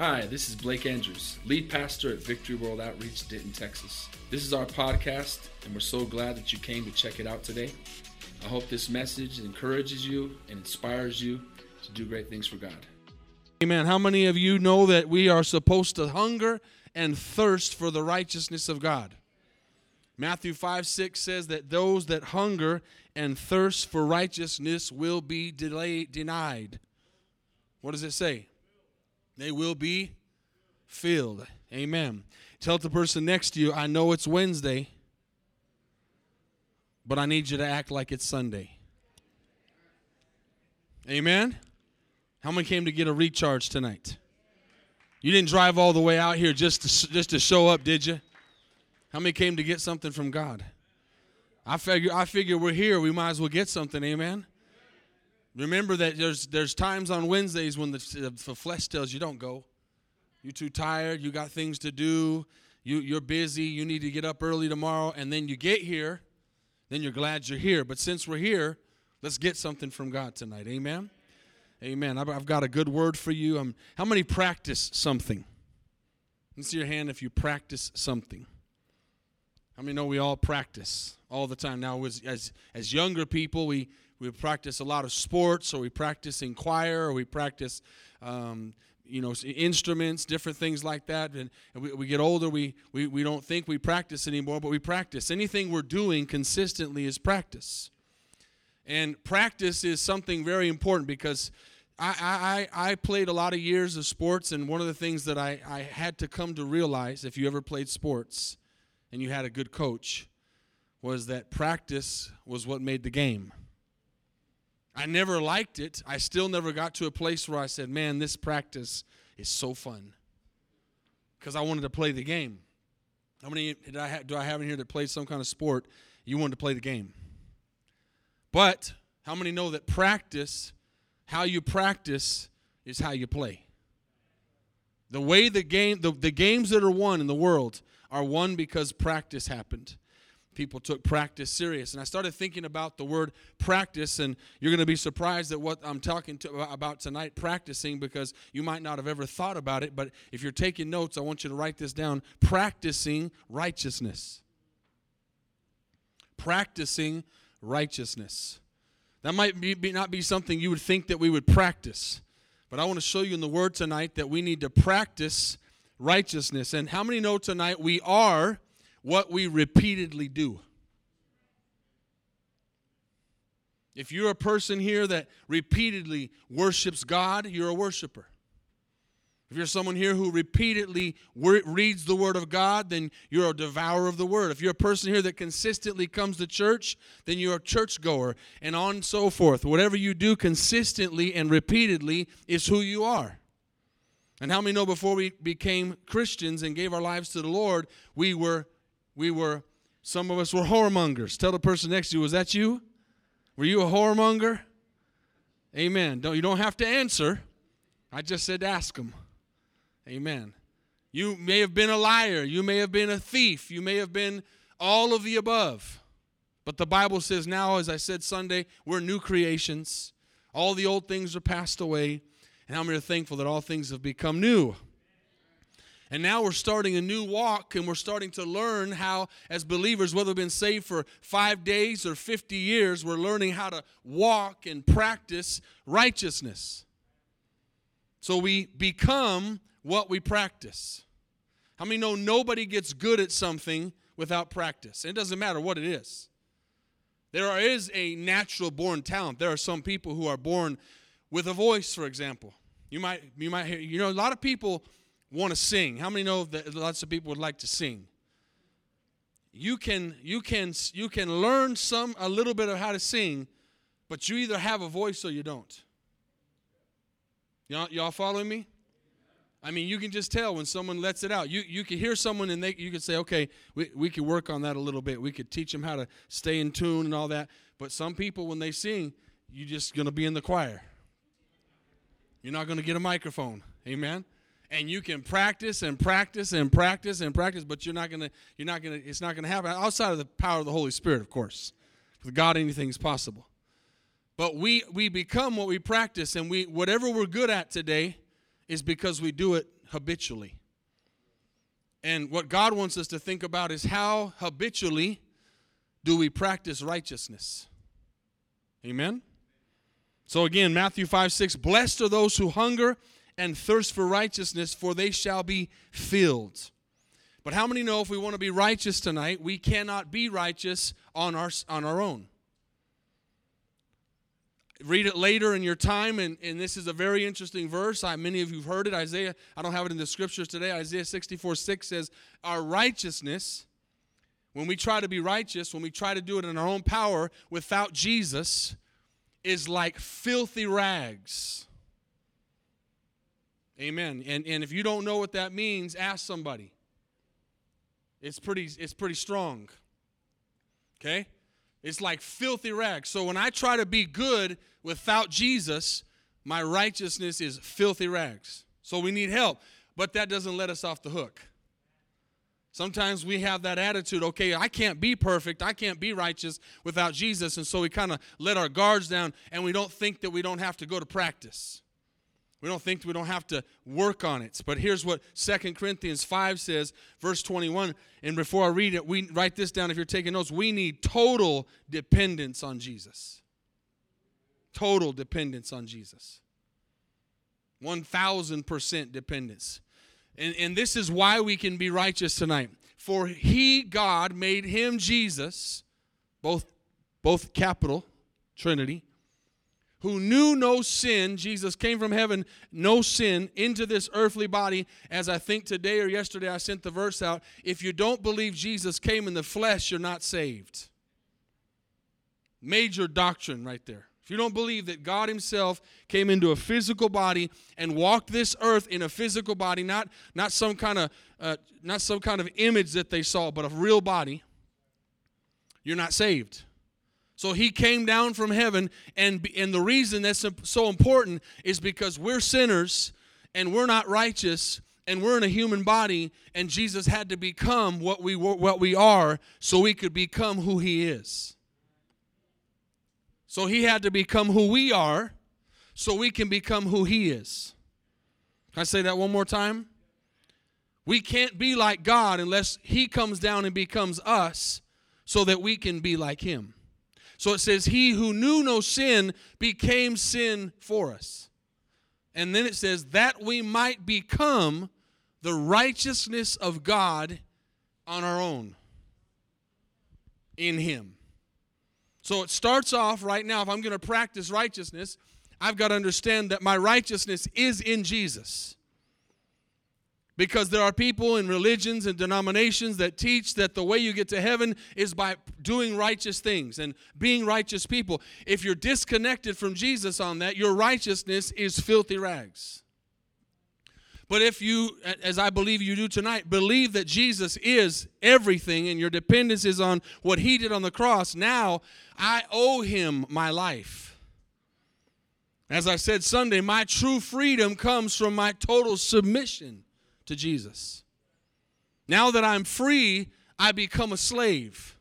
Hi, this is Blake Andrews, lead pastor at Victory World Outreach, Denton, Texas. This is our podcast, and we're so glad that you came to check it out today. I hope this message encourages you and inspires you to do great things for God. Amen. How many of you know that we are supposed to hunger and thirst for the righteousness of God? Matthew 5 6 says that those that hunger and thirst for righteousness will be delayed, denied. What does it say? They will be filled. Amen. Tell the person next to you, I know it's Wednesday, but I need you to act like it's Sunday. Amen. How many came to get a recharge tonight? You didn't drive all the way out here just to, just to show up, did you? How many came to get something from God? I figure I figure we're here. We might as well get something. Amen. Remember that there's there's times on Wednesdays when the, the flesh tells you don't go. You're too tired. You got things to do. You you're busy. You need to get up early tomorrow. And then you get here, then you're glad you're here. But since we're here, let's get something from God tonight. Amen. Amen. I've, I've got a good word for you. Um, how many practice something? Let's see your hand if you practice something. How many know we all practice all the time? Now, as, as, as younger people, we, we practice a lot of sports, or we practice in choir, or we practice, um, you know, instruments, different things like that. And, and we, we, get older, we, we, we don't think we practice anymore, but we practice. Anything we're doing consistently is practice. And practice is something very important because I, I, I played a lot of years of sports, and one of the things that I, I had to come to realize if you ever played sports and you had a good coach was that practice was what made the game. I never liked it. I still never got to a place where I said, man, this practice is so fun. Because I wanted to play the game. How many did I ha- do I have in here that played some kind of sport? You wanted to play the game. But how many know that practice, how you practice, is how you play? The way the game, the, the games that are won in the world are won because practice happened people took practice serious. And I started thinking about the word practice, and you're going to be surprised at what I'm talking to, about tonight, practicing, because you might not have ever thought about it. But if you're taking notes, I want you to write this down practicing righteousness. Practicing righteousness. That might be, be, not be something you would think that we would practice. But I want to show you in the Word tonight that we need to practice righteousness. And how many know tonight we are what we repeatedly do. If you're a person here that repeatedly worships God, you're a worshiper. If you're someone here who repeatedly reads the Word of God, then you're a devourer of the Word. If you're a person here that consistently comes to church, then you're a churchgoer, and on and so forth. Whatever you do consistently and repeatedly is who you are. And how many know before we became Christians and gave our lives to the Lord, we were we were, some of us were whoremongers. Tell the person next to you, was that you? Were you a whoremonger? Amen. Don't, you don't have to answer. I just said ask them. Amen. You may have been a liar. You may have been a thief. You may have been all of the above. But the Bible says now, as I said Sunday, we're new creations. All the old things are passed away. And many are thankful that all things have become new? And now we're starting a new walk and we're starting to learn how, as believers, whether we've been saved for five days or 50 years, we're learning how to walk and practice righteousness. So we become what we practice. How many know nobody gets good at something without practice? It doesn't matter what it is. There is a natural born talent. There are some people who are born with a voice, for example. You might, you might hear, you know, a lot of people want to sing. How many know that lots of people would like to sing? You can you can you can learn some a little bit of how to sing, but you either have a voice or you don't. Y'all, y'all following me? I mean, you can just tell when someone lets it out. You you can hear someone and they you can say, okay, we, we could work on that a little bit. We could teach them how to stay in tune and all that. But some people, when they sing, you're just gonna be in the choir. You're not gonna get a microphone. Amen and you can practice and practice and practice and practice, but you're not gonna, you're not gonna, it's not gonna happen outside of the power of the Holy Spirit, of course. With God, anything is possible. But we we become what we practice, and we whatever we're good at today is because we do it habitually. And what God wants us to think about is how habitually do we practice righteousness? Amen? So again, Matthew 5 6 Blessed are those who hunger and thirst for righteousness, for they shall be filled. But how many know if we want to be righteous tonight, we cannot be righteous on our, on our own? Read it later in your time, and, and this is a very interesting verse. I, many of you have heard it. Isaiah, I don't have it in the scriptures today. Isaiah 64 6 says, Our righteousness, when we try to be righteous, when we try to do it in our own power without Jesus, is like filthy rags. Amen. And, and if you don't know what that means, ask somebody. It's pretty, it's pretty strong. Okay? It's like filthy rags. So when I try to be good without Jesus, my righteousness is filthy rags. So we need help. But that doesn't let us off the hook. Sometimes we have that attitude, okay, I can't be perfect, I can't be righteous without Jesus. And so we kind of let our guards down and we don't think that we don't have to go to practice. We don't think we don't have to work on it. But here's what Second Corinthians 5 says, verse 21. And before I read it, we write this down if you're taking notes. We need total dependence on Jesus. Total dependence on Jesus. 1000% dependence. And, and this is why we can be righteous tonight. For he, God, made him Jesus, both, both capital, Trinity, who knew no sin, Jesus came from heaven, no sin, into this earthly body. As I think today or yesterday I sent the verse out if you don't believe Jesus came in the flesh, you're not saved. Major doctrine right there. If you don't believe that God Himself came into a physical body and walked this earth in a physical body, not, not some kind of uh, not some kind of image that they saw, but a real body, you're not saved. So he came down from heaven, and, and the reason that's so important is because we're sinners and we're not righteous and we're in a human body, and Jesus had to become what we, what we are so we could become who he is. So he had to become who we are so we can become who he is. Can I say that one more time? We can't be like God unless he comes down and becomes us so that we can be like him. So it says, He who knew no sin became sin for us. And then it says, That we might become the righteousness of God on our own in Him. So it starts off right now. If I'm going to practice righteousness, I've got to understand that my righteousness is in Jesus. Because there are people in religions and denominations that teach that the way you get to heaven is by doing righteous things and being righteous people. If you're disconnected from Jesus on that, your righteousness is filthy rags. But if you, as I believe you do tonight, believe that Jesus is everything and your dependence is on what he did on the cross, now I owe him my life. As I said Sunday, my true freedom comes from my total submission to Jesus. Now that I'm free, I become a slave.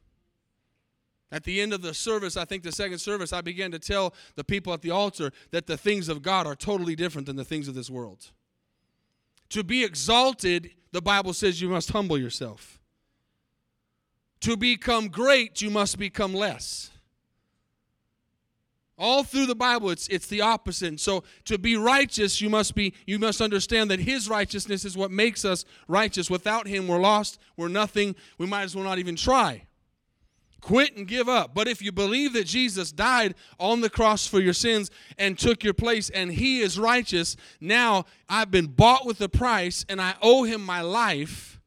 At the end of the service, I think the second service, I began to tell the people at the altar that the things of God are totally different than the things of this world. To be exalted, the Bible says you must humble yourself. To become great, you must become less. All through the Bible, it's, it's the opposite. And so to be righteous, you must be you must understand that his righteousness is what makes us righteous. Without him, we're lost, we're nothing, we might as well not even try. Quit and give up. But if you believe that Jesus died on the cross for your sins and took your place and he is righteous, now I've been bought with a price and I owe him my life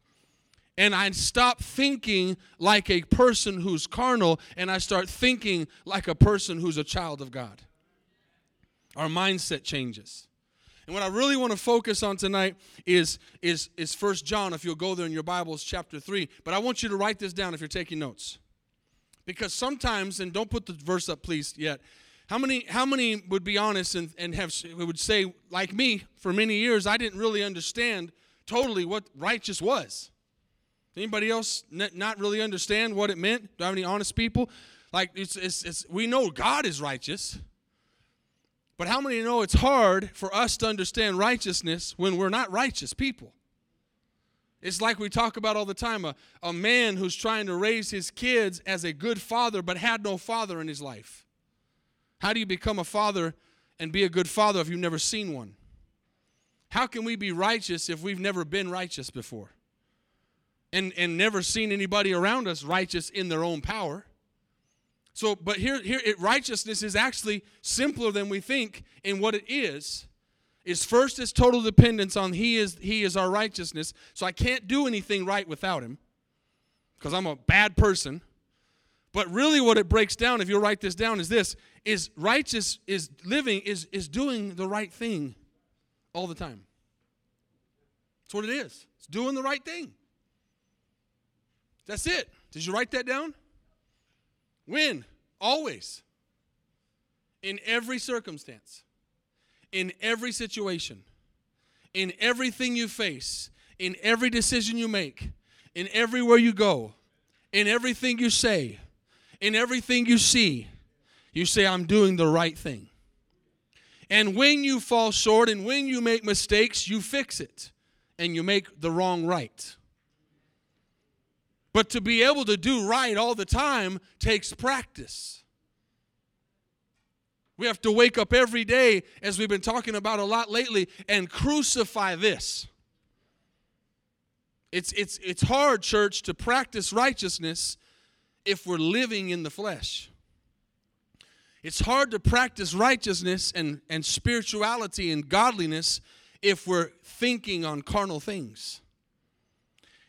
and I stop thinking like a person who's carnal and I start thinking like a person who's a child of God. Our mindset changes. And what I really want to focus on tonight is is is First John if you'll go there in your Bibles chapter 3. But I want you to write this down if you're taking notes. Because sometimes and don't put the verse up please yet. How many how many would be honest and, and have would say like me for many years I didn't really understand totally what righteous was. Anybody else not really understand what it meant? Do I have any honest people? Like it's, it's, it's we know God is righteous. But how many know it's hard for us to understand righteousness when we're not righteous people? It's like we talk about all the time a, a man who's trying to raise his kids as a good father but had no father in his life. How do you become a father and be a good father if you've never seen one? How can we be righteous if we've never been righteous before? And, and never seen anybody around us righteous in their own power. So, but here, here it, righteousness is actually simpler than we think in what it is. Is first is total dependence on he is he is our righteousness. So i can't do anything right without him because i'm a bad person. But really what it breaks down if you'll write this down is this is righteous is living is is doing the right thing all the time. That's what it is. It's doing the right thing that's it. Did you write that down? When? Always. In every circumstance. In every situation, in everything you face, in every decision you make, in everywhere you go, in everything you say, in everything you see, you say, I'm doing the right thing. And when you fall short and when you make mistakes, you fix it. And you make the wrong right. But to be able to do right all the time takes practice. We have to wake up every day, as we've been talking about a lot lately, and crucify this. It's, it's, it's hard, church, to practice righteousness if we're living in the flesh. It's hard to practice righteousness and, and spirituality and godliness if we're thinking on carnal things.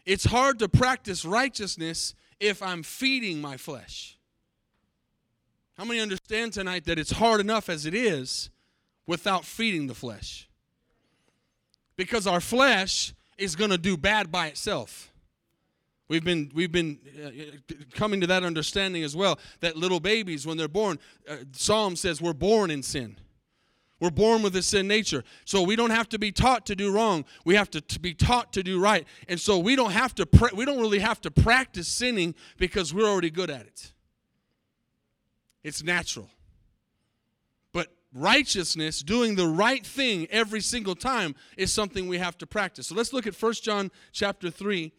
It's hard to practice righteousness if I'm feeding my flesh. How many understand tonight that it's hard enough as it is without feeding the flesh? Because our flesh is going to do bad by itself. We've been, we've been uh, coming to that understanding as well that little babies, when they're born, uh, Psalm says we're born in sin. We're born with a sin nature. So we don't have to be taught to do wrong. We have to, be taught to do right. And so we don't have to pra- we don't really have to practice sinning because we're already good at it. It's natural. But righteousness, doing the right thing every single time, is something we have to practice. So let's look at 1 John chapter 3,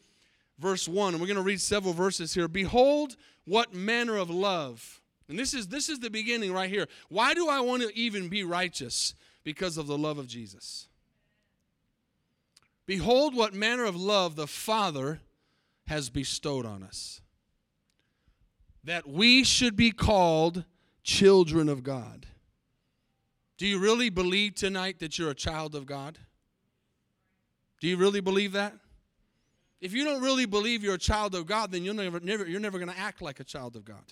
verse 1. And we're going to read several verses here. Behold, what manner of love. And this is this is the beginning right here. Why do I want to even be righteous? Because of the love of Jesus. Behold, what manner of love the Father has bestowed on us that we should be called children of God. Do you really believe tonight that you're a child of God? Do you really believe that? If you don't really believe you're a child of God, then you're never, never you're never going to act like a child of God.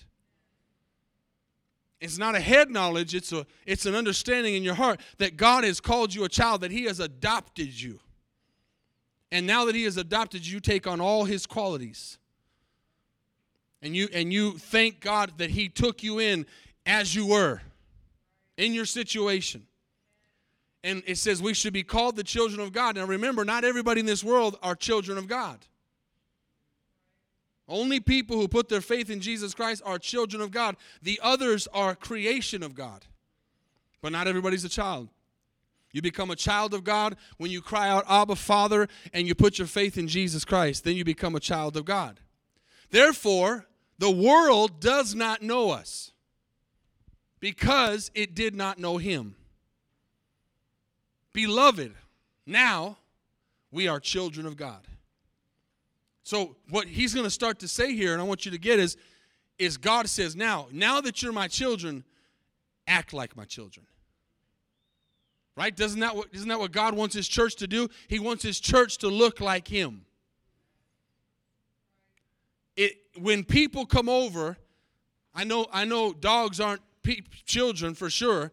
It's not a head knowledge, it's, a, it's an understanding in your heart that God has called you a child, that He has adopted you. And now that He has adopted you, you take on all His qualities and you and you thank God that he took you in as you were in your situation. And it says we should be called the children of God. Now remember, not everybody in this world are children of God. Only people who put their faith in Jesus Christ are children of God. The others are creation of God. But not everybody's a child. You become a child of God when you cry out, Abba, Father, and you put your faith in Jesus Christ. Then you become a child of God. Therefore, the world does not know us because it did not know him. Beloved, now we are children of God. So what he's going to start to say here and I want you to get is is God says now, now that you're my children, act like my children. Right? Doesn't that what isn't that what God wants his church to do? He wants his church to look like him it when people come over, I know I know dogs aren't pe- children for sure,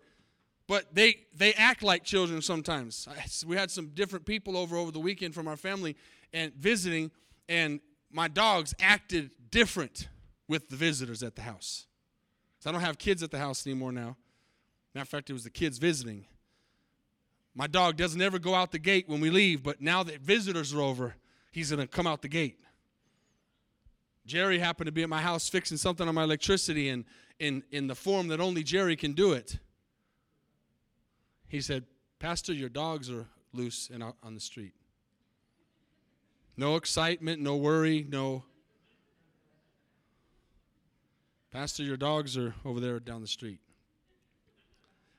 but they they act like children sometimes. We had some different people over over the weekend from our family and visiting, and my dogs acted different with the visitors at the house. So I don't have kids at the house anymore now. Matter of fact, it was the kids visiting. My dog doesn't ever go out the gate when we leave, but now that visitors are over, he's going to come out the gate. Jerry happened to be at my house fixing something on my electricity and in, in the form that only Jerry can do it. He said, Pastor, your dogs are loose and out on the street. No excitement, no worry, no. Pastor, your dogs are over there down the street.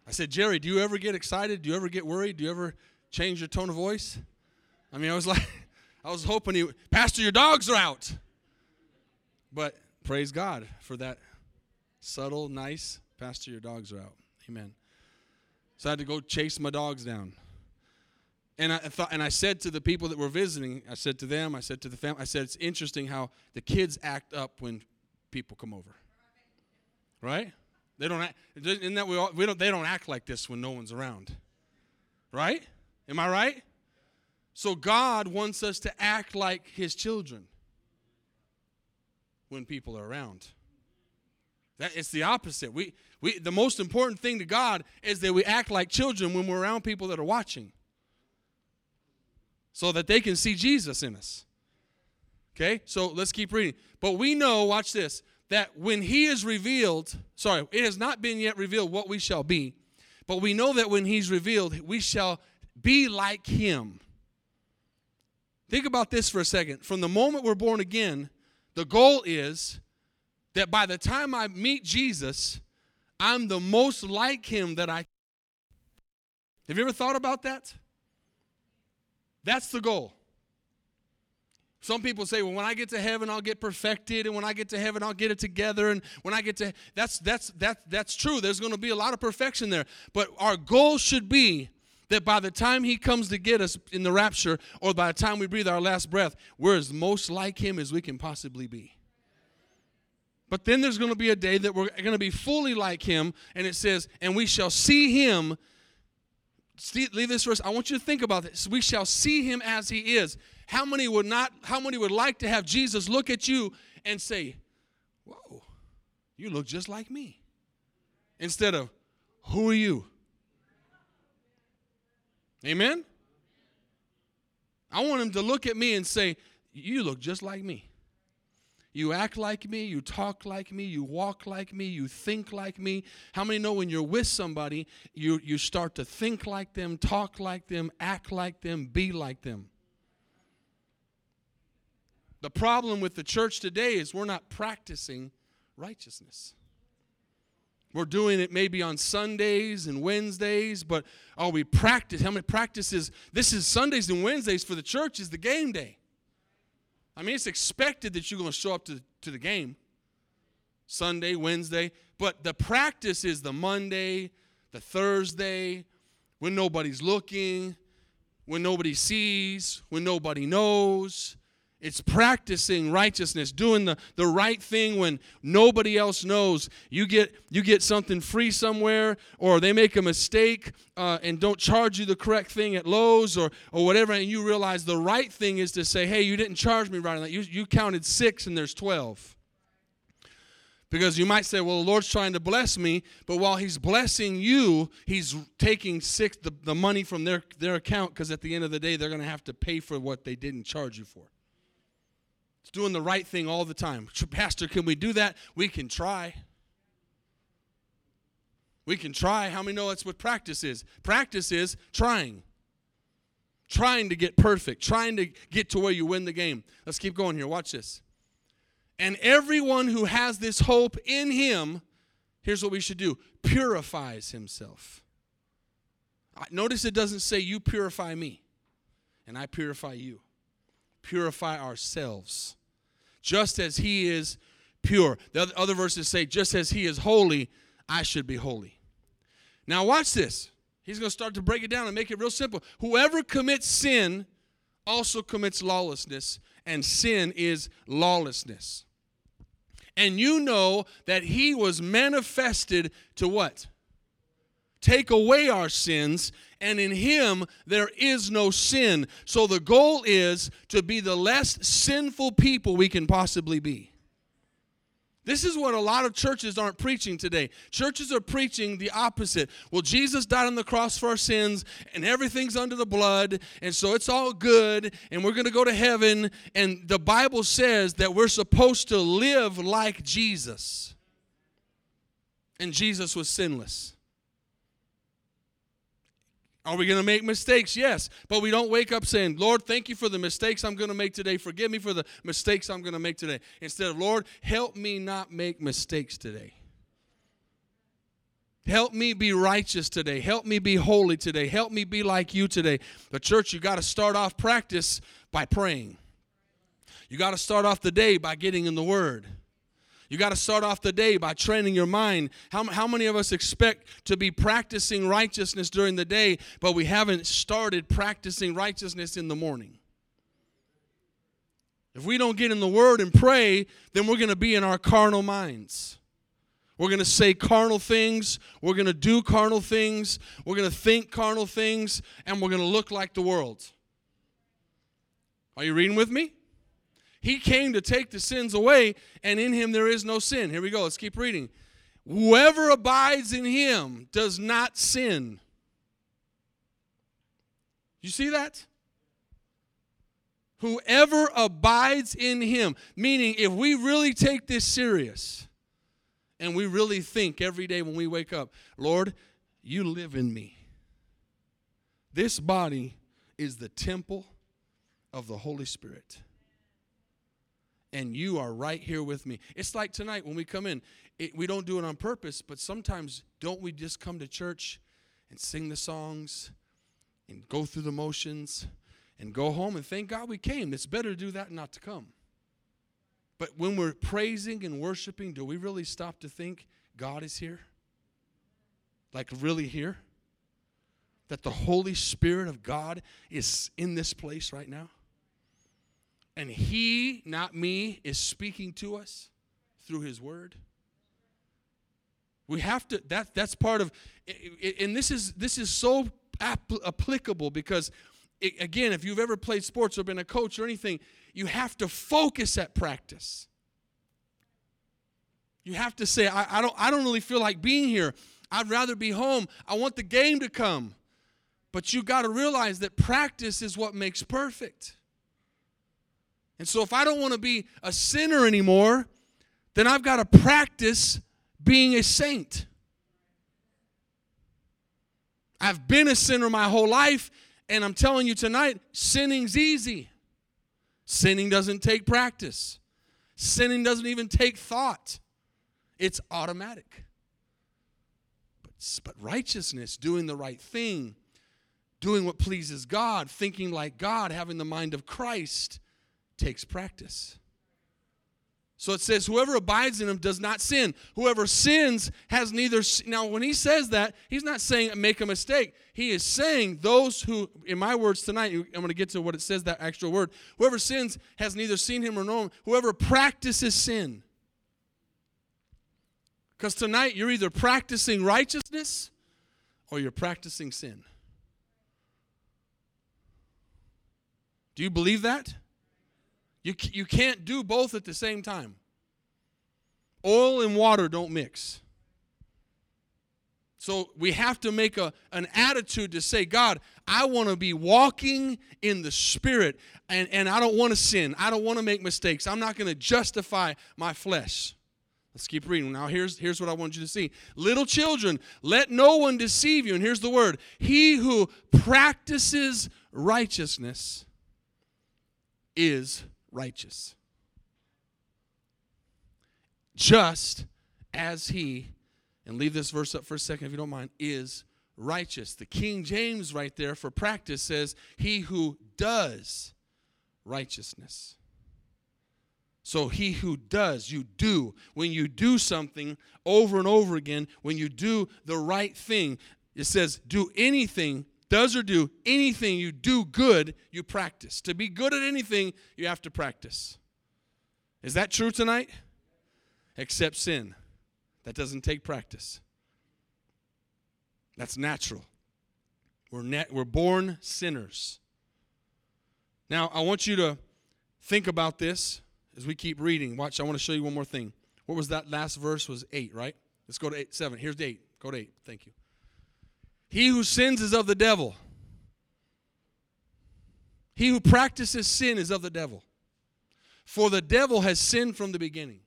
I said, Jerry, do you ever get excited? Do you ever get worried? Do you ever change your tone of voice? I mean, I was like, I was hoping he, Pastor, your dogs are out. But praise God for that subtle, nice, Pastor, your dogs are out. Amen. So I had to go chase my dogs down. And I thought, and I said to the people that were visiting, I said to them, I said to the family, I said, it's interesting how the kids act up when people come over. Right? They don't act, isn't that we, all, we don't, they don't act like this when no one's around. Right? Am I right? So God wants us to act like his children when people are around. That it's the opposite. We, we the most important thing to God is that we act like children when we're around people that are watching. So that they can see Jesus in us. Okay? So let's keep reading. But we know, watch this, that when he is revealed, sorry, it has not been yet revealed what we shall be, but we know that when he's revealed, we shall be like him. Think about this for a second. From the moment we're born again, the goal is that by the time I meet Jesus, I'm the most like him that I Have you ever thought about that? That's the goal. Some people say, well, when I get to heaven, I'll get perfected, and when I get to heaven, I'll get it together. And when I get to that's that's that that's true. There's going to be a lot of perfection there. But our goal should be that by the time he comes to get us in the rapture, or by the time we breathe our last breath, we're as most like him as we can possibly be. But then there's going to be a day that we're going to be fully like him, and it says, and we shall see him. Leave this verse. I want you to think about this. We shall see him as he is. How many would not, how many would like to have Jesus look at you and say, Whoa, you look just like me? Instead of, Who are you? Amen? I want him to look at me and say, You look just like me. You act like me, you talk like me, you walk like me, you think like me. How many know when you're with somebody, you, you start to think like them, talk like them, act like them, be like them? The problem with the church today is we're not practicing righteousness. We're doing it maybe on Sundays and Wednesdays, but oh, we practice. How many practices? This is Sundays and Wednesdays for the church is the game day. I mean, it's expected that you're going to show up to, to the game Sunday, Wednesday, but the practice is the Monday, the Thursday, when nobody's looking, when nobody sees, when nobody knows. It's practicing righteousness, doing the, the right thing when nobody else knows. You get, you get something free somewhere, or they make a mistake uh, and don't charge you the correct thing at Lowe's or, or whatever, and you realize the right thing is to say, hey, you didn't charge me right on that. You, you counted six and there's 12. Because you might say, well, the Lord's trying to bless me, but while He's blessing you, He's taking six, the, the money from their, their account because at the end of the day, they're going to have to pay for what they didn't charge you for. It's doing the right thing all the time. Pastor, can we do that? We can try. We can try. How many know that's what practice is? Practice is trying. Trying to get perfect, trying to get to where you win the game. Let's keep going here. Watch this. And everyone who has this hope in him, here's what we should do purifies himself. Notice it doesn't say, You purify me, and I purify you purify ourselves, just as He is pure. The other verses say, just as He is holy, I should be holy. Now, watch this. He's going to start to break it down and make it real simple. Whoever commits sin also commits lawlessness, and sin is lawlessness. And you know that He was manifested to what? Take away our sins, and in him there is no sin. So the goal is to be the less sinful people we can possibly be. This is what a lot of churches aren't preaching today. Churches are preaching the opposite. Well, Jesus died on the cross for our sins, and everything's under the blood, and so it's all good, and we're going to go to heaven. And the Bible says that we're supposed to live like Jesus. And Jesus was sinless. Are we going to make mistakes? Yes. But we don't wake up saying, Lord, thank you for the mistakes I'm going to make today. Forgive me for the mistakes I'm going to make today. Instead of, Lord, help me not make mistakes today. Help me be righteous today. Help me be holy today. Help me be like you today. The church, you got to start off practice by praying. You got to start off the day by getting in the Word. You got to start off the day by training your mind. How, how many of us expect to be practicing righteousness during the day, but we haven't started practicing righteousness in the morning? If we don't get in the Word and pray, then we're going to be in our carnal minds. We're going to say carnal things. We're going to do carnal things. We're going to think carnal things. And we're going to look like the world. Are you reading with me? He came to take the sins away, and in him there is no sin. Here we go. Let's keep reading. Whoever abides in him does not sin. You see that? Whoever abides in him. Meaning, if we really take this serious and we really think every day when we wake up, Lord, you live in me. This body is the temple of the Holy Spirit and you are right here with me. It's like tonight when we come in, it, we don't do it on purpose, but sometimes don't we just come to church and sing the songs and go through the motions and go home and thank God we came. It's better to do that than not to come. But when we're praising and worshiping, do we really stop to think God is here? Like, really here? That the Holy Spirit of God is in this place right now? And he, not me, is speaking to us through his word. We have to that that's part of and this is this is so applicable because again, if you've ever played sports or been a coach or anything, you have to focus at practice. You have to say, I, I, don't, I don't really feel like being here. I'd rather be home. I want the game to come. But you got to realize that practice is what makes perfect. And so if I don't want to be a sinner anymore, then I've got to practice being a saint. I've been a sinner my whole life, and I'm telling you tonight, sinning's easy. Sinning doesn't take practice. Sinning doesn't even take thought. It's automatic. But, but righteousness, doing the right thing, doing what pleases God, thinking like God, having the mind of Christ, takes practice. So it says, whoever abides in him does not sin. Whoever sins has neither. Now, when he says that, he's not saying make a mistake. He is saying those who, in my words tonight, I'm going to get to what it says, that actual word. Whoever sins has neither seen him or known him. Whoever practices sin. Because tonight you're either practicing righteousness or you're practicing sin. Do you believe that? You, you can't do both at the same time. Oil and water don't mix. So we have to make a, an attitude to say, God, I want to be walking in the Spirit and, and I don't want to sin. I don't want to make mistakes. I'm not going to justify my flesh. Let's keep reading. Now, here's, here's what I want you to see. Little children, let no one deceive you. And here's the word He who practices righteousness is righteous. Just as he, and leave this verse up for a second if you don't mind, is righteous. The King James, right there for practice, says, He who does righteousness. So, he who does, you do. When you do something over and over again, when you do the right thing, it says, do anything does or do anything you do good, you practice. To be good at anything, you have to practice. Is that true tonight? Except sin. That doesn't take practice. That's natural. We're, we're born sinners. Now, I want you to think about this as we keep reading. Watch, I want to show you one more thing. What was that last verse? Was 8, right? Let's go to 8, 7. Here's 8. Go to 8. Thank you. He who sins is of the devil. He who practices sin is of the devil. For the devil has sinned from the beginning.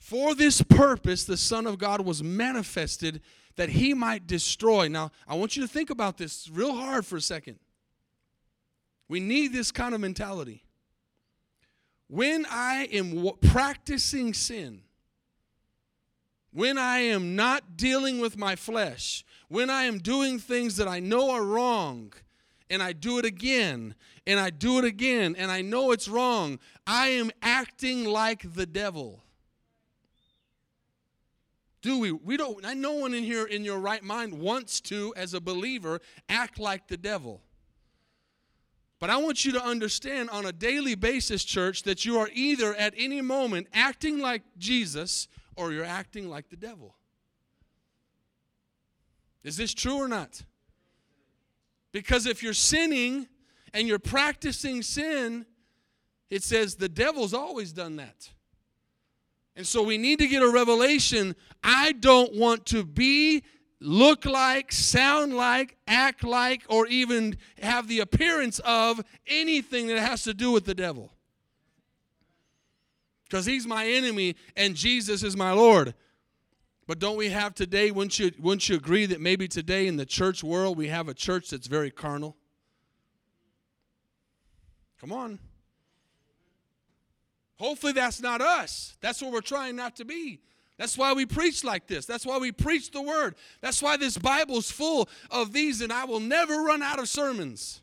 For this purpose, the Son of God was manifested that he might destroy. Now, I want you to think about this real hard for a second. We need this kind of mentality. When I am practicing sin, when I am not dealing with my flesh, when I am doing things that I know are wrong, and I do it again, and I do it again, and I know it's wrong, I am acting like the devil. Do we? We don't. No one in here in your right mind wants to, as a believer, act like the devil. But I want you to understand on a daily basis, church, that you are either at any moment acting like Jesus or you're acting like the devil. Is this true or not? Because if you're sinning and you're practicing sin, it says the devil's always done that. And so we need to get a revelation. I don't want to be look like, sound like, act like, or even have the appearance of anything that has to do with the devil. Because he's my enemy and Jesus is my Lord. But don't we have today, wouldn't you, wouldn't you agree that maybe today in the church world we have a church that's very carnal? Come on. Hopefully that's not us. That's what we're trying not to be. That's why we preach like this. That's why we preach the word. That's why this Bible's full of these, and I will never run out of sermons.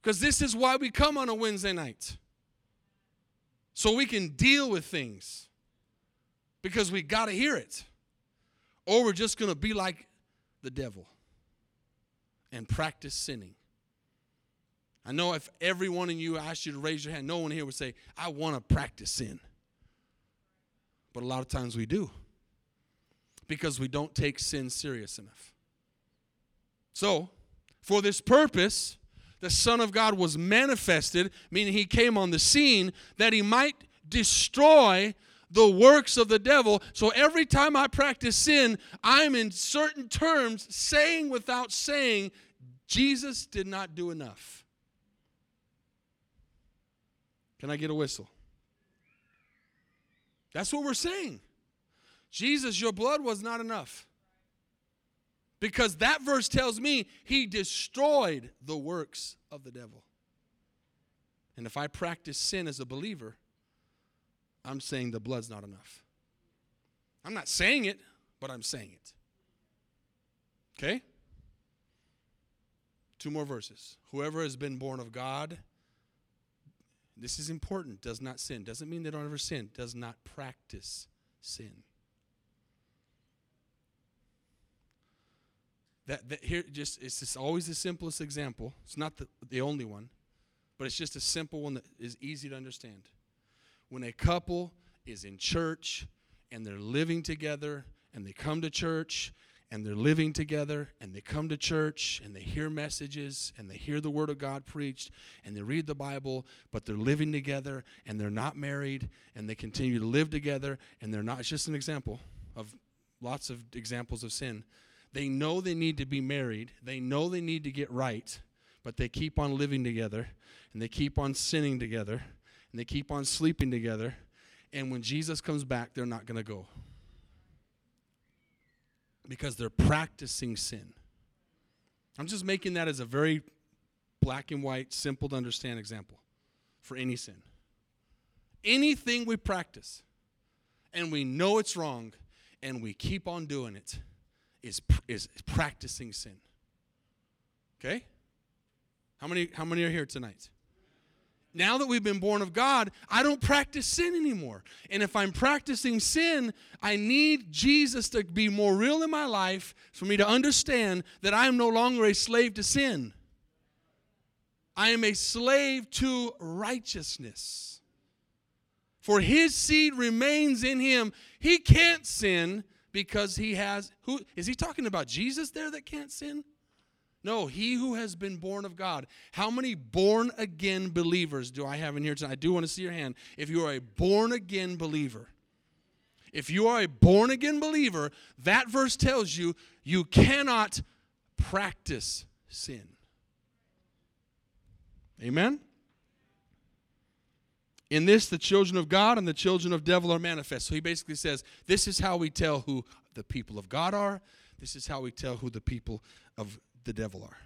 Because this is why we come on a Wednesday night. So we can deal with things. Because we got to hear it. Or we're just going to be like the devil and practice sinning. I know if every one of you asked you to raise your hand, no one here would say, I want to practice sin. But a lot of times we do because we don't take sin serious enough. So, for this purpose, the Son of God was manifested, meaning he came on the scene that he might destroy the works of the devil. So every time I practice sin, I'm in certain terms saying without saying, Jesus did not do enough. Can I get a whistle? That's what we're saying. Jesus, your blood was not enough. Because that verse tells me he destroyed the works of the devil. And if I practice sin as a believer, I'm saying the blood's not enough. I'm not saying it, but I'm saying it. Okay? Two more verses. Whoever has been born of God this is important. Does not sin. Doesn't mean they don't ever sin. Does not practice sin. That, that here just it's just always the simplest example. It's not the, the only one, but it's just a simple one that is easy to understand. When a couple is in church and they're living together and they come to church and they're living together and they come to church and they hear messages and they hear the word of God preached and they read the Bible, but they're living together and they're not married and they continue to live together and they're not. It's just an example of lots of examples of sin. They know they need to be married, they know they need to get right, but they keep on living together and they keep on sinning together and they keep on sleeping together. And when Jesus comes back, they're not going to go because they're practicing sin. I'm just making that as a very black and white, simple to understand example for any sin. Anything we practice and we know it's wrong and we keep on doing it is, is practicing sin. Okay? How many, how many are here tonight? now that we've been born of God, I don't practice sin anymore. And if I'm practicing sin, I need Jesus to be more real in my life for me to understand that I am no longer a slave to sin. I am a slave to righteousness. For his seed remains in him. He can't sin because he has who is he talking about Jesus there that can't sin? No, he who has been born of God. How many born again believers do I have in here tonight? I do want to see your hand. If you are a born again believer, if you are a born again believer, that verse tells you you cannot practice sin. Amen? In this, the children of God and the children of devil are manifest. So he basically says, This is how we tell who the people of God are. This is how we tell who the people of the devil are.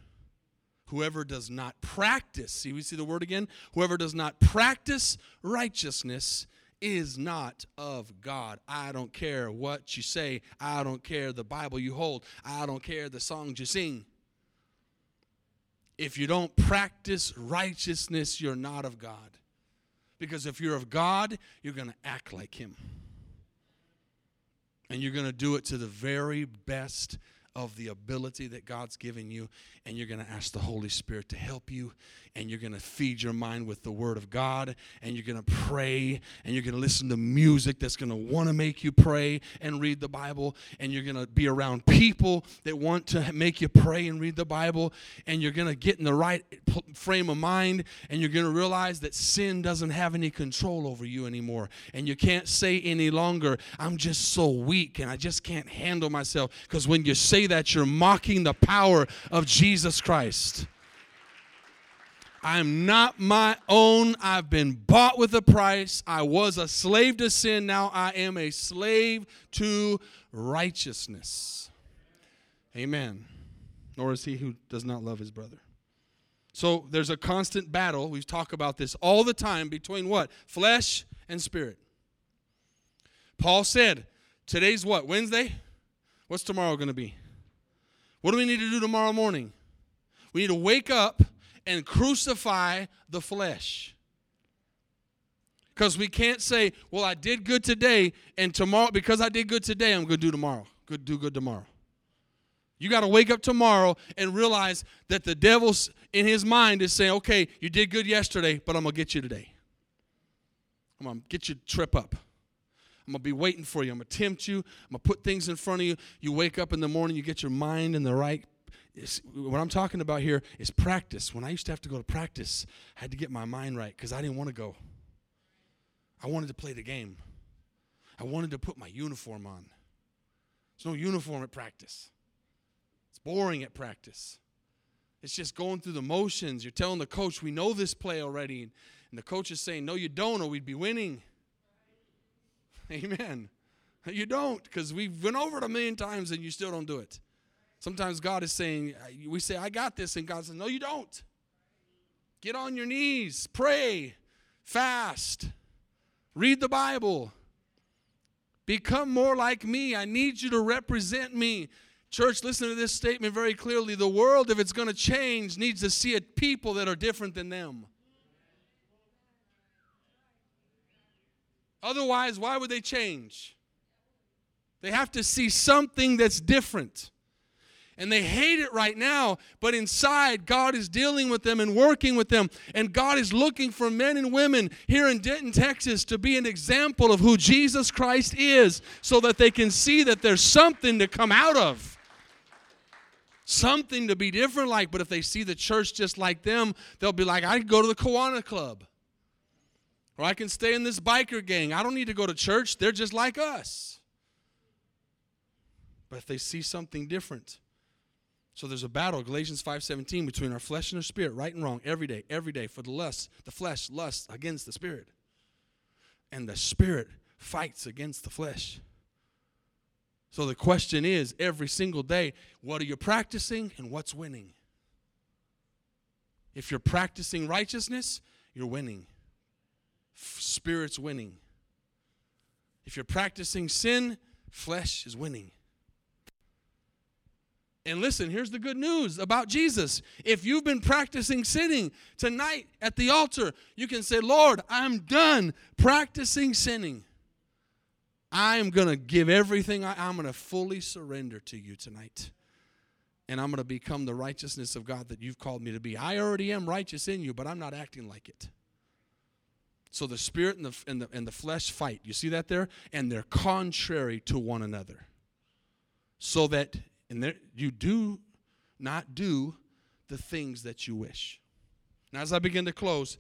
Whoever does not practice, see, we see the word again? Whoever does not practice righteousness is not of God. I don't care what you say. I don't care the Bible you hold. I don't care the songs you sing. If you don't practice righteousness, you're not of God. Because if you're of God, you're going to act like Him. And you're going to do it to the very best of the ability that God's given you, and you're going to ask the Holy Spirit to help you, and you're going to feed your mind with the Word of God, and you're going to pray, and you're going to listen to music that's going to want to make you pray and read the Bible, and you're going to be around people that want to make you pray and read the Bible, and you're going to get in the right frame of mind, and you're going to realize that sin doesn't have any control over you anymore, and you can't say any longer, I'm just so weak and I just can't handle myself, because when you say that, you're mocking the power of Jesus Christ. I'm not my own. I've been bought with a price. I was a slave to sin. Now I am a slave to righteousness. Amen. Nor is he who does not love his brother. So there's a constant battle. We talk about this all the time between what? Flesh and spirit. Paul said, today's what? Wednesday? What's tomorrow going to be? What do we need to do tomorrow morning? We need to wake up and crucify the flesh. Because we can't say, well, I did good today, and tomorrow, because I did good today, I'm going to do tomorrow. Good, do good tomorrow. You got to wake up tomorrow and realize that the devil's in his mind is saying, okay, you did good yesterday, but I'm going to get you today. I'm going to get you trip up. I'm going to be waiting for you. I'm going to tempt you. I'm going to put things in front of you. You wake up in the morning, you get your mind in the right. what I'm talking about here is practice. When I used to have to go to practice, I had to get my mind right because I didn't want to go. I wanted to play the game. I wanted to put my uniform on. There's no uniform at practice. It's boring at practice. It's just going through the motions. You're telling the coach, we know this play already. And the coach is saying, no, you don't, or we'd be winning. Amen. You don't, because we've went over it a million times and you still don't do it. Sometimes God is saying, we say, I got this, and God says, No, you don't. Get on your knees, pray, fast, read the Bible, become more like me. I need you to represent me. Church, listen to this statement very clearly. The world, if it's going to change, needs to see a people that are different than them. Otherwise, why would they change? They have to see something that's different. And they hate it right now, but inside, God is dealing with them and working with them. And God is looking for men and women here in Denton, Texas, to be an example of who Jesus Christ is so that they can see that there's something to come out of. Something to be different like, but if they see the church just like them, they'll be like, I can go to the Kiwanis Club. Or I can stay in this biker gang. I don't need to go to church. They're just like us. But if they see something different, so there's a battle, Galatians 5:17, between our flesh and our spirit, right and wrong, every day, every day, for the lust, the flesh lusts against the spirit. And the spirit fights against the flesh. So the question is every single day, what are you practicing and what's winning? If you're practicing righteousness, you're winning spirit's winning. If you're practicing sin, flesh is winning. And listen, here's the good news about Jesus. If you've been practicing sinning tonight at the altar, you can say, Lord, I'm done practicing sinning. I am going to give everything, I, am going to fully surrender to you tonight. And I'm going to become the righteousness of God that you've called me to be. I already am righteous in you, but I'm not acting like it. So the spirit and the, and the, and the flesh fight. You see that there? And they're contrary to one another. So that and there, you do not do the things that you wish. Now, as I begin to close,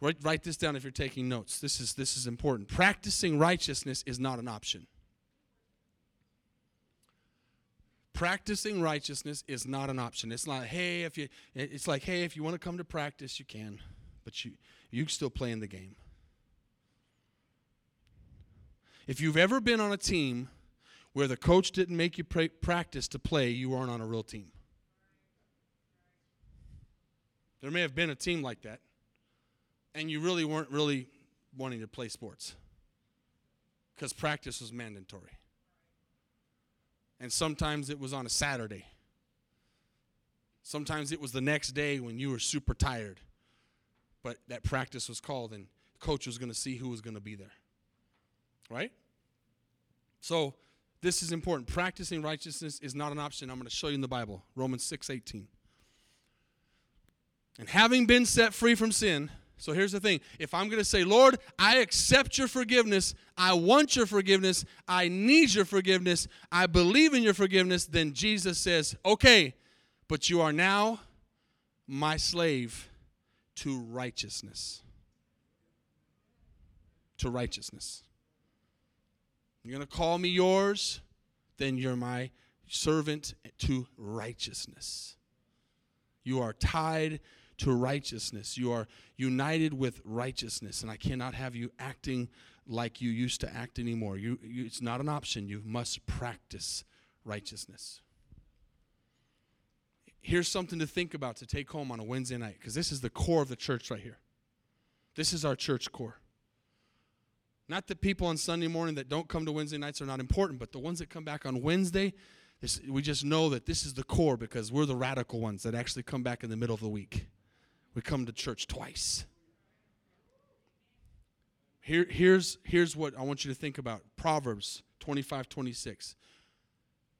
write, write this down if you're taking notes. This is, this is important. Practicing righteousness is not an option. Practicing righteousness is not an option. It's not, hey, if you, it's like, hey, if you want to come to practice, you can, but you, you still play in the game. If you've ever been on a team where the coach didn't make you pra- practice to play, you aren't on a real team. There may have been a team like that, and you really weren't really wanting to play sports because practice was mandatory. And sometimes it was on a Saturday. Sometimes it was the next day when you were super tired. But that practice was called, and the coach was going to see who was going to be there. Right? So, this is important. Practicing righteousness is not an option. I'm going to show you in the Bible. Romans 6 18. And having been set free from sin, so here's the thing. If I'm going to say, Lord, I accept your forgiveness, I want your forgiveness, I need your forgiveness, I believe in your forgiveness, then Jesus says, okay, but you are now my slave to righteousness. To righteousness. You're going to call me yours, then you're my servant to righteousness. You are tied to righteousness. You are united with righteousness, and I cannot have you acting like you used to act anymore. You, you, it's not an option. You must practice righteousness here's something to think about to take home on a Wednesday night, because this is the core of the church right here. This is our church core. Not that people on Sunday morning that don't come to Wednesday nights are not important, but the ones that come back on Wednesday, this, we just know that this is the core because we're the radical ones that actually come back in the middle of the week. We come to church twice. Here, here's, here's what I want you to think about Proverbs 25 26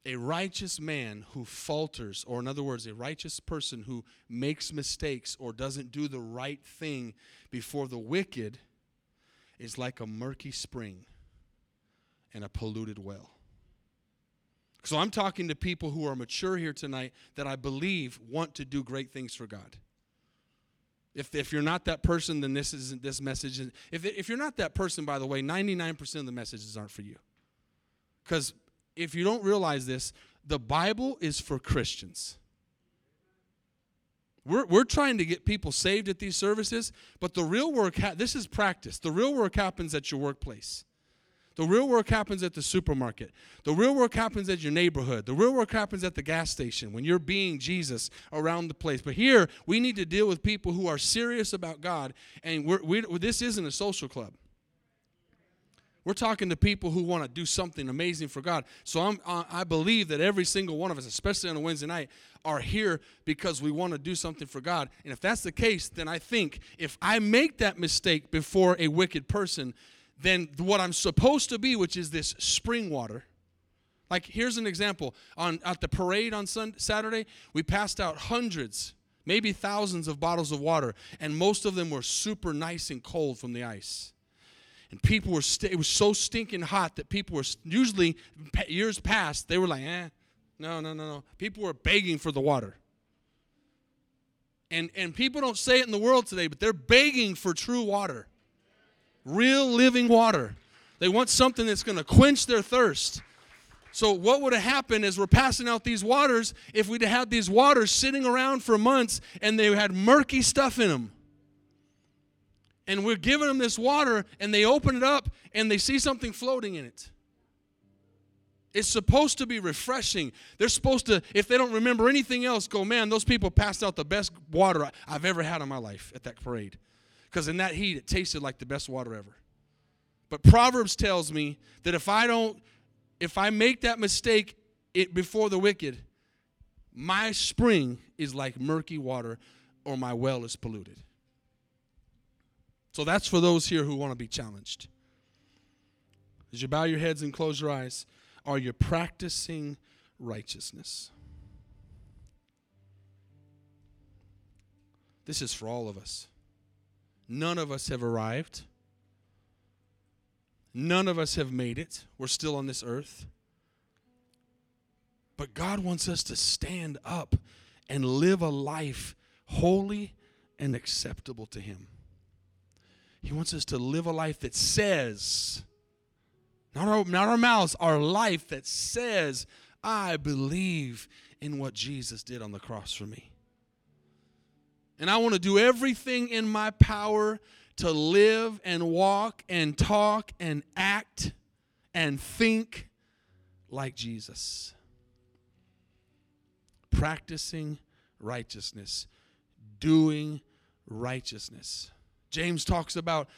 a righteous man who falters, or in other words, a righteous person who makes mistakes or doesn't do the right thing before the wicked, is like a murky spring and a polluted well. So I'm talking to people who are mature here tonight that I believe want to do great things for God. If, if you're not that person, then this isn't this message. If, if you're not that person, by the way, 99% of the messages aren't for you. Because if you don't realize this, the Bible is for Christians. We're, we're trying to get people saved at these services, but the real work, ha- this is practice. The real work happens at your workplace. The real work happens at the supermarket. The real work happens at your neighborhood. The real work happens at the gas station when you're being Jesus around the place. But here, we need to deal with people who are serious about God, and we're, we, this isn't a social club. We're talking to people who want to do something amazing for God. So I'm, I believe that every single one of us, especially on a Wednesday night, are here because we want to do something for God. And if that's the case, then I think if I make that mistake before a wicked person, then what I'm supposed to be, which is this spring water, like here's an example. On at the parade on Sunday, Saturday, we passed out hundreds, maybe thousands of bottles of water, and most of them were super nice and cold from the ice. And people were, st- it was so stinking hot that people were, usually years past, they were like, eh, no, no, no, no. People were begging for the water. And, and people don't say it in the world today, but they're begging for true water, real living water. They want something that's going to quench their thirst. So, what would have happened as we're passing out these waters if we'd had these waters sitting around for months and they had murky stuff in them? And we're giving them this water, and they open it up and they see something floating in it. It's supposed to be refreshing. They're supposed to, if they don't remember anything else, go, man, those people passed out the best water I've ever had in my life at that parade. Because in that heat, it tasted like the best water ever. But Proverbs tells me that if I don't, if I make that mistake it before the wicked, my spring is like murky water or my well is polluted. So that's for those here who want to be challenged. As you bow your heads and close your eyes, are you practicing righteousness? This is for all of us. None of us have arrived. None of us have made it. We're still on this earth. But God wants us to stand up and live a life holy and acceptable to Him. He wants us to live a life that says, not our, not our mouths, our life that says, I believe in what Jesus did on the cross for me. And I want to do everything in my power to live and walk and talk and act and think like Jesus. Practicing righteousness, doing righteousness. James talks about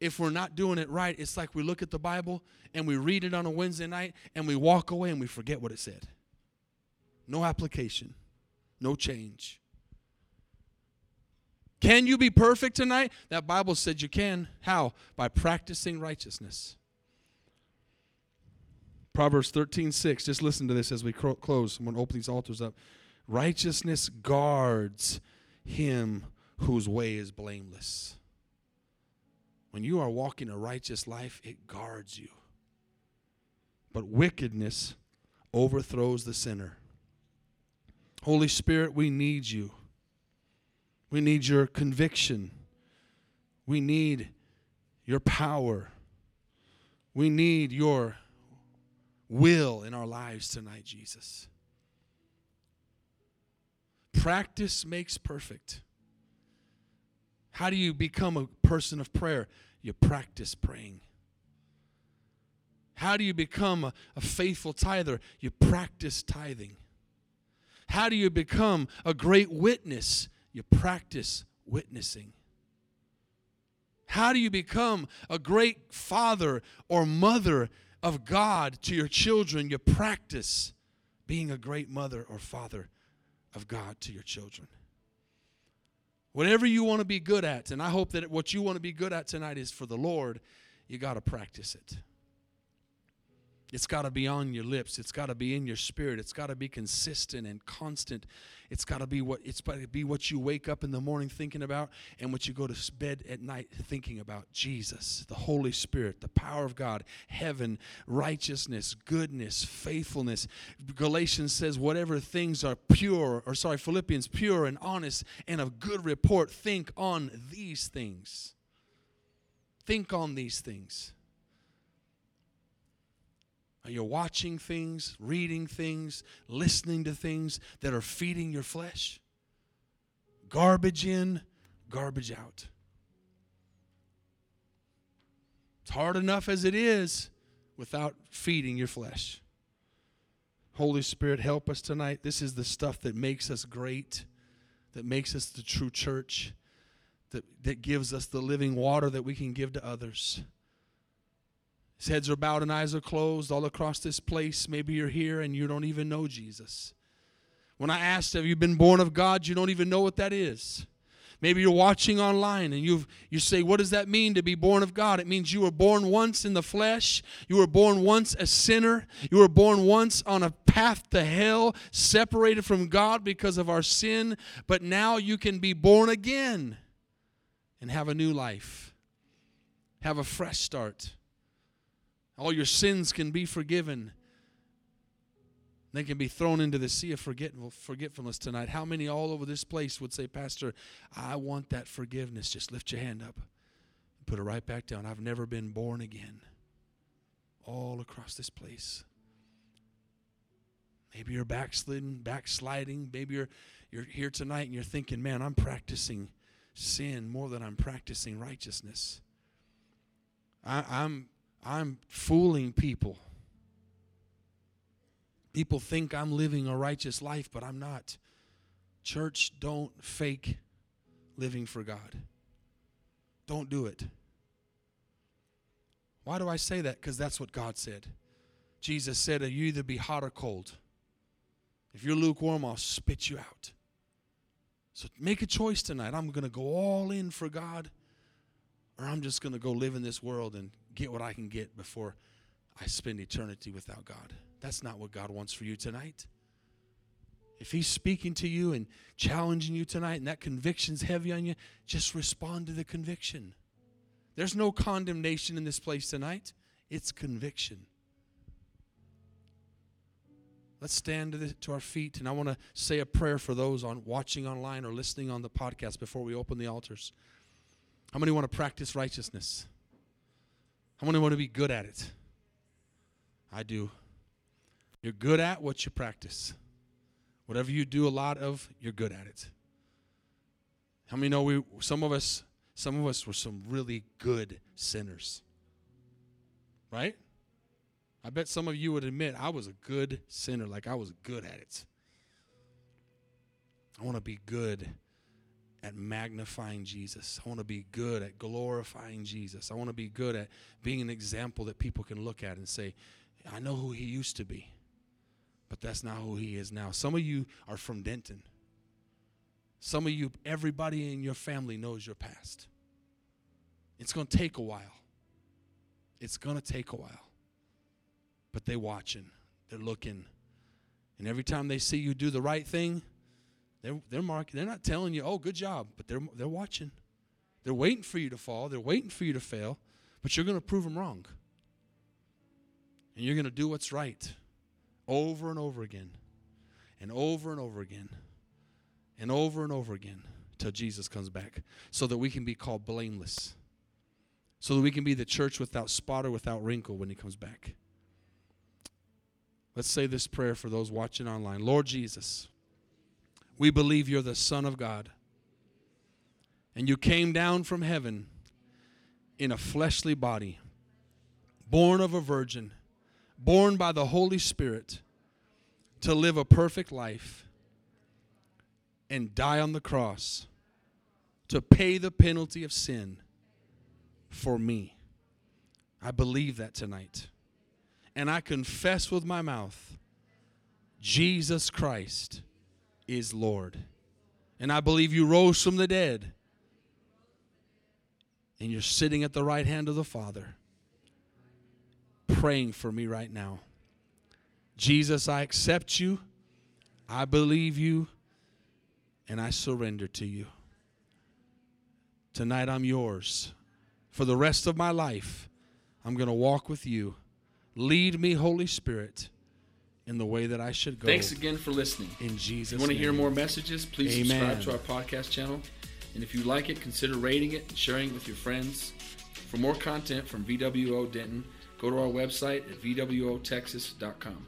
if we're not doing it right, it's like we look at the Bible and we read it on a Wednesday night and we walk away and we forget what it said. No application, no change. Can you be perfect tonight? That Bible said you can. How? By practicing righteousness. Proverbs 13, 6. Just listen to this as we close. I'm going to open these altars up. Righteousness guards him whose way is blameless. When you are walking a righteous life, it guards you. But wickedness overthrows the sinner. Holy Spirit, we need you. We need your conviction. We need your power. We need your will in our lives tonight, Jesus. Practice makes perfect. How do you become a person of prayer? You practice praying. How do you become a, a, faithful tither? You practice tithing. How do you become a great witness? You practice witnessing. How do you become a great father or mother of God to your children? You practice being a great mother or father of God to your children. Whatever you want to be good at, and I hope that what you want to be good at tonight is for the Lord, you got to practice it. It's got to be on your lips. It's got to be in your spirit. It's got to be consistent and constant. It's got to be what it's got to be what you wake up in the morning thinking about and what you go to bed at night thinking about. Jesus, the Holy Spirit, the power of God, heaven, righteousness, goodness, faithfulness. Galatians says whatever things are pure or sorry, Philippians pure and honest and of good report, think on these things. Think on these things. Uh, are you watching things, reading things, listening to things that are feeding your flesh? Garbage in, garbage out. It's hard enough as it is without feeding your flesh. Holy Spirit, help us tonight. This is the stuff that makes us great, that makes us the true church, that, that gives us the living water that we can give to others. His heads are bowed and eyes are closed all across this place. Maybe you're here and you don't even know Jesus. When I asked, Have you been born of God? You don't even know what that is. Maybe you're watching online and you you say, What does that mean to be born of God? It means you were born once in the flesh. You were born once a sinner. You were born once on a path to hell, separated from God because of our sin. But now you can be born again and have a new life, have a fresh start. All your sins can be forgiven. They can be thrown into the sea of forgetfulness tonight. How many all over this place would say, Pastor, I want that forgiveness? Just lift your hand up and put it right back down. I've never been born again. All across this place. Maybe you're backsliding, backsliding. Maybe you're you're here tonight and you're thinking, man, I'm practicing sin more than I'm practicing righteousness. I, I'm I'm fooling people. People think I'm living a righteous life, but I'm not. Church, don't fake living for God. Don't do it. Why do I say that? Because that's what God said. Jesus said, You either be hot or cold. If you're lukewarm, I'll spit you out. So make a choice tonight. I'm going to go all in for God, or I'm just going to go live in this world and get what I can get before I spend eternity without God. That's not what God wants for you tonight. If He's speaking to you and challenging you tonight and that conviction's heavy on you, just respond to the conviction. There's no condemnation in this place tonight, it's conviction. Let's stand to, the, to our feet, and I want to say a prayer for those on watching online or listening on the podcast before we open the altars. How many want to practice righteousness? Many want to be good at it? I do. You're good at what you practice. Whatever you do a lot of, you're good at it. How many know we some of us some of us were some really good sinners? Right? I bet some of you would admit I was a good sinner, like I was good at it. I want to be good at magnifying Jesus. I want to be good at glorifying Jesus. I want to be good at being an example that people can look at and say, I know who he used to be, but that's not who he is now. Some of you are from Denton. Some of you, everybody in your family knows your past. It's going to take a while. It's going to take a while. But they're watching, they're looking. And every time they see you do the right thing, they're, they're marking. They're not telling you, oh, good job, but they're, they're watching. They're waiting for you to fall. They're waiting for you to fail, but you're going to prove them wrong. And you're going to do what's right over and over again, and over and over again, and over and over again till Jesus comes back so that we can be called blameless, so that we can be the church without spot or without wrinkle when he comes back. Let's say this prayer for those watching online Lord Jesus, we believe you're the Son of God. And you came down from heaven in a fleshly body, born of a virgin, born by the Holy Spirit to live a perfect life and die on the cross to pay the penalty of sin for me. I believe that tonight. And I confess with my mouth Jesus Christ is Lord. And I believe you rose from the dead. And you're sitting at the right hand of the Father, praying for me right now. Jesus, I accept you. I believe you. And I surrender to you. Tonight I'm yours. For the rest of my life, I'm going to walk with you. Lead me, Holy Spirit in the way that I should go. Thanks again for listening. In Jesus' If you want to hear more messages, please Amen. subscribe to our podcast channel. And if you like it, consider rating it and sharing it with your friends. For more content from VWO Denton, go to our website at VWOTexas.com.